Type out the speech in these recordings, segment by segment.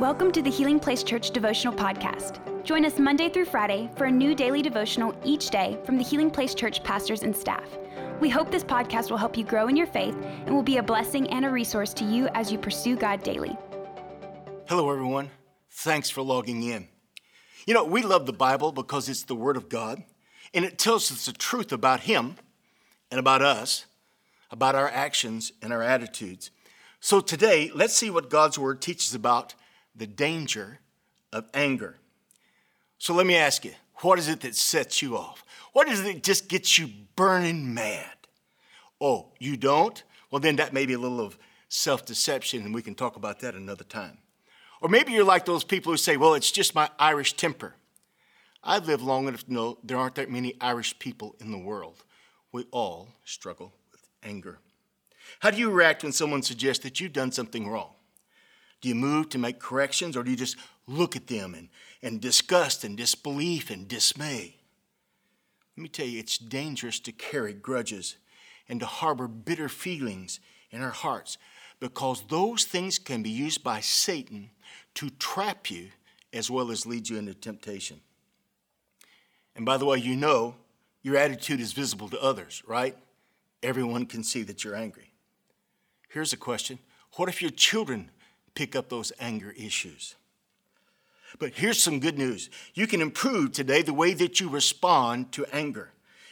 Welcome to the Healing Place Church Devotional Podcast. Join us Monday through Friday for a new daily devotional each day from the Healing Place Church pastors and staff. We hope this podcast will help you grow in your faith and will be a blessing and a resource to you as you pursue God daily. Hello, everyone. Thanks for logging in. You know, we love the Bible because it's the Word of God, and it tells us the truth about Him and about us, about our actions and our attitudes. So today, let's see what God's Word teaches about the danger of anger. So let me ask you, what is it that sets you off? What is it that just gets you burning mad? Oh, you don't? Well, then that may be a little of self deception, and we can talk about that another time. Or maybe you're like those people who say, well, it's just my Irish temper. I've lived long enough to know there aren't that many Irish people in the world. We all struggle with anger. How do you react when someone suggests that you've done something wrong? Do you move to make corrections or do you just look at them and, and disgust and disbelief and dismay? Let me tell you, it's dangerous to carry grudges and to harbor bitter feelings in our hearts because those things can be used by Satan to trap you as well as lead you into temptation. And by the way, you know your attitude is visible to others, right? Everyone can see that you're angry. Here's a question What if your children pick up those anger issues? But here's some good news. You can improve today the way that you respond to anger.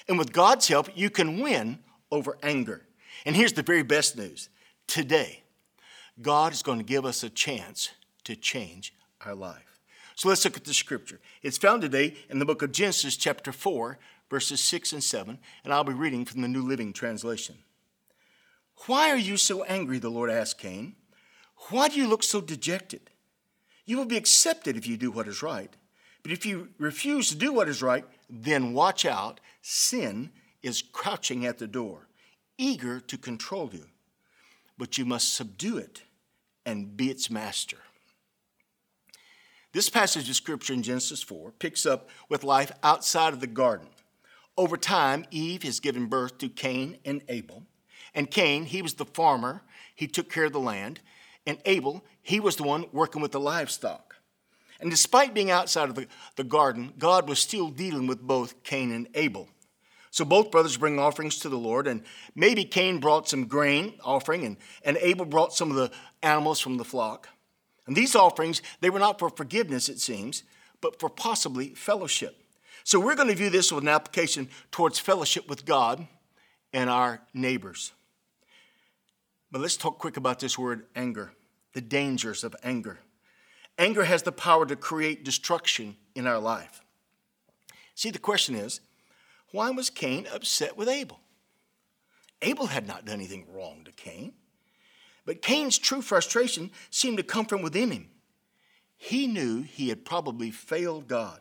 And with God's help, you can win over anger. And here's the very best news today, God is going to give us a chance to change our life. So let's look at the scripture. It's found today in the book of Genesis, chapter 4, verses 6 and 7, and I'll be reading from the New Living Translation. Why are you so angry? The Lord asked Cain. Why do you look so dejected? You will be accepted if you do what is right. But if you refuse to do what is right, then watch out. Sin is crouching at the door, eager to control you. But you must subdue it and be its master. This passage of scripture in Genesis 4 picks up with life outside of the garden. Over time, Eve has given birth to Cain and Abel. And Cain, he was the farmer, he took care of the land. And Abel, he was the one working with the livestock. And despite being outside of the, the garden, God was still dealing with both Cain and Abel. So both brothers bring offerings to the Lord, and maybe Cain brought some grain offering, and, and Abel brought some of the animals from the flock. And these offerings, they were not for forgiveness, it seems, but for possibly fellowship. So we're going to view this with an application towards fellowship with God and our neighbors. But let's talk quick about this word anger, the dangers of anger. Anger has the power to create destruction in our life. See, the question is why was Cain upset with Abel? Abel had not done anything wrong to Cain. But Cain's true frustration seemed to come from within him. He knew he had probably failed God,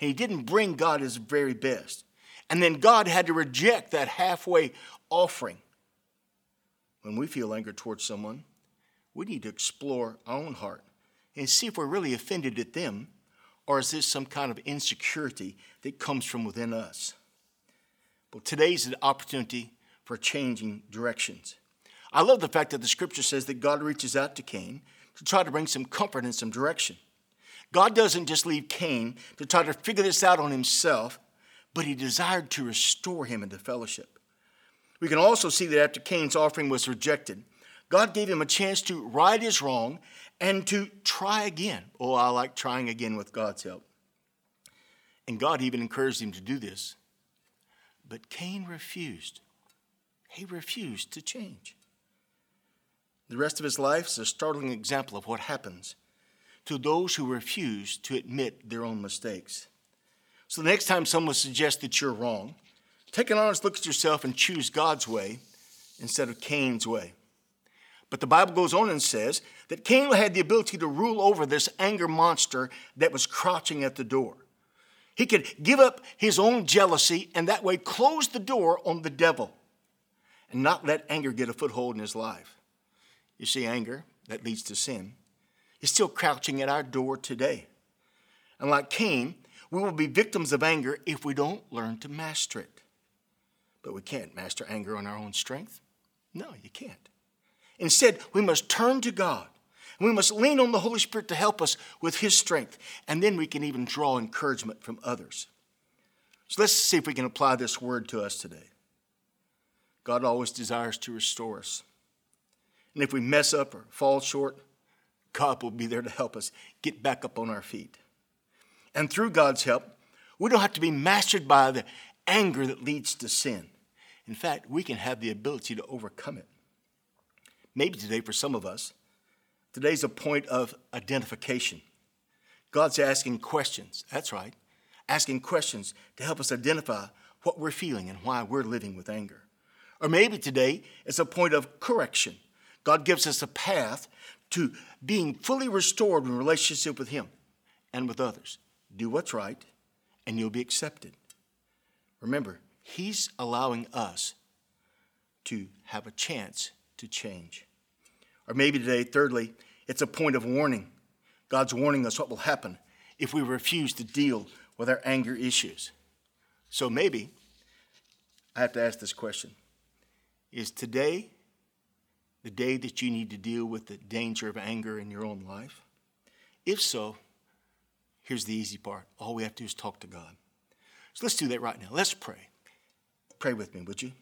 and he didn't bring God his very best. And then God had to reject that halfway offering. When we feel anger towards someone, we need to explore our own heart and see if we're really offended at them, or is this some kind of insecurity that comes from within us? Well, today's an opportunity for changing directions. I love the fact that the scripture says that God reaches out to Cain to try to bring some comfort and some direction. God doesn't just leave Cain to try to figure this out on himself, but he desired to restore him into fellowship. We can also see that after Cain's offering was rejected, God gave him a chance to right his wrong and to try again. Oh, I like trying again with God's help. And God even encouraged him to do this. But Cain refused. He refused to change. The rest of his life is a startling example of what happens to those who refuse to admit their own mistakes. So the next time someone suggests that you're wrong, take an honest look at yourself and choose God's way instead of Cain's way. But the Bible goes on and says that Cain had the ability to rule over this anger monster that was crouching at the door. He could give up his own jealousy and that way close the door on the devil and not let anger get a foothold in his life. You see, anger that leads to sin is still crouching at our door today. And like Cain, we will be victims of anger if we don't learn to master it. But we can't master anger on our own strength. No, you can't. Instead, we must turn to God. We must lean on the Holy Spirit to help us with His strength, and then we can even draw encouragement from others. So let's see if we can apply this word to us today. God always desires to restore us. And if we mess up or fall short, God will be there to help us get back up on our feet. And through God's help, we don't have to be mastered by the anger that leads to sin. In fact, we can have the ability to overcome it. Maybe today, for some of us, today's a point of identification. God's asking questions. That's right, asking questions to help us identify what we're feeling and why we're living with anger. Or maybe today it's a point of correction. God gives us a path to being fully restored in relationship with Him and with others. Do what's right, and you'll be accepted. Remember, He's allowing us to have a chance to change. Or maybe today, thirdly, it's a point of warning. God's warning us what will happen if we refuse to deal with our anger issues. So maybe I have to ask this question Is today the day that you need to deal with the danger of anger in your own life? If so, here's the easy part. All we have to do is talk to God. So let's do that right now. Let's pray. Pray with me, would you?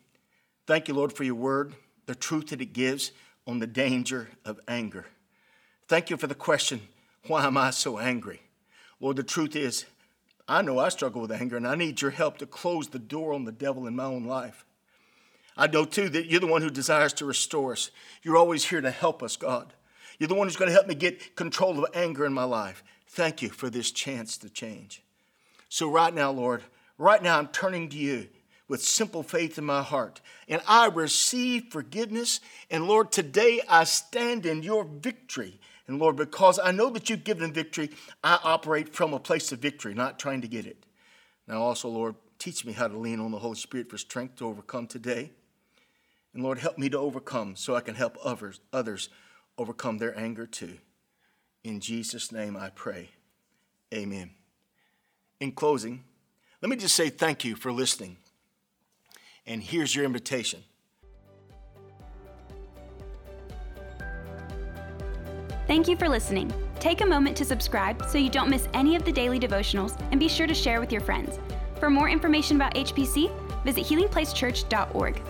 Thank you, Lord, for your word, the truth that it gives on the danger of anger. Thank you for the question, why am I so angry? Lord, the truth is, I know I struggle with anger and I need your help to close the door on the devil in my own life. I know too that you're the one who desires to restore us. You're always here to help us, God. You're the one who's going to help me get control of anger in my life. Thank you for this chance to change. So, right now, Lord, right now I'm turning to you with simple faith in my heart. And I receive forgiveness. And Lord, today I stand in your victory. And Lord, because I know that you've given victory, I operate from a place of victory, not trying to get it. Now, also, Lord, teach me how to lean on the Holy Spirit for strength to overcome today. And Lord, help me to overcome so I can help others, others overcome their anger too. In Jesus' name I pray. Amen. In closing, let me just say thank you for listening. And here's your invitation. Thank you for listening. Take a moment to subscribe so you don't miss any of the daily devotionals and be sure to share with your friends. For more information about HPC, visit healingplacechurch.org.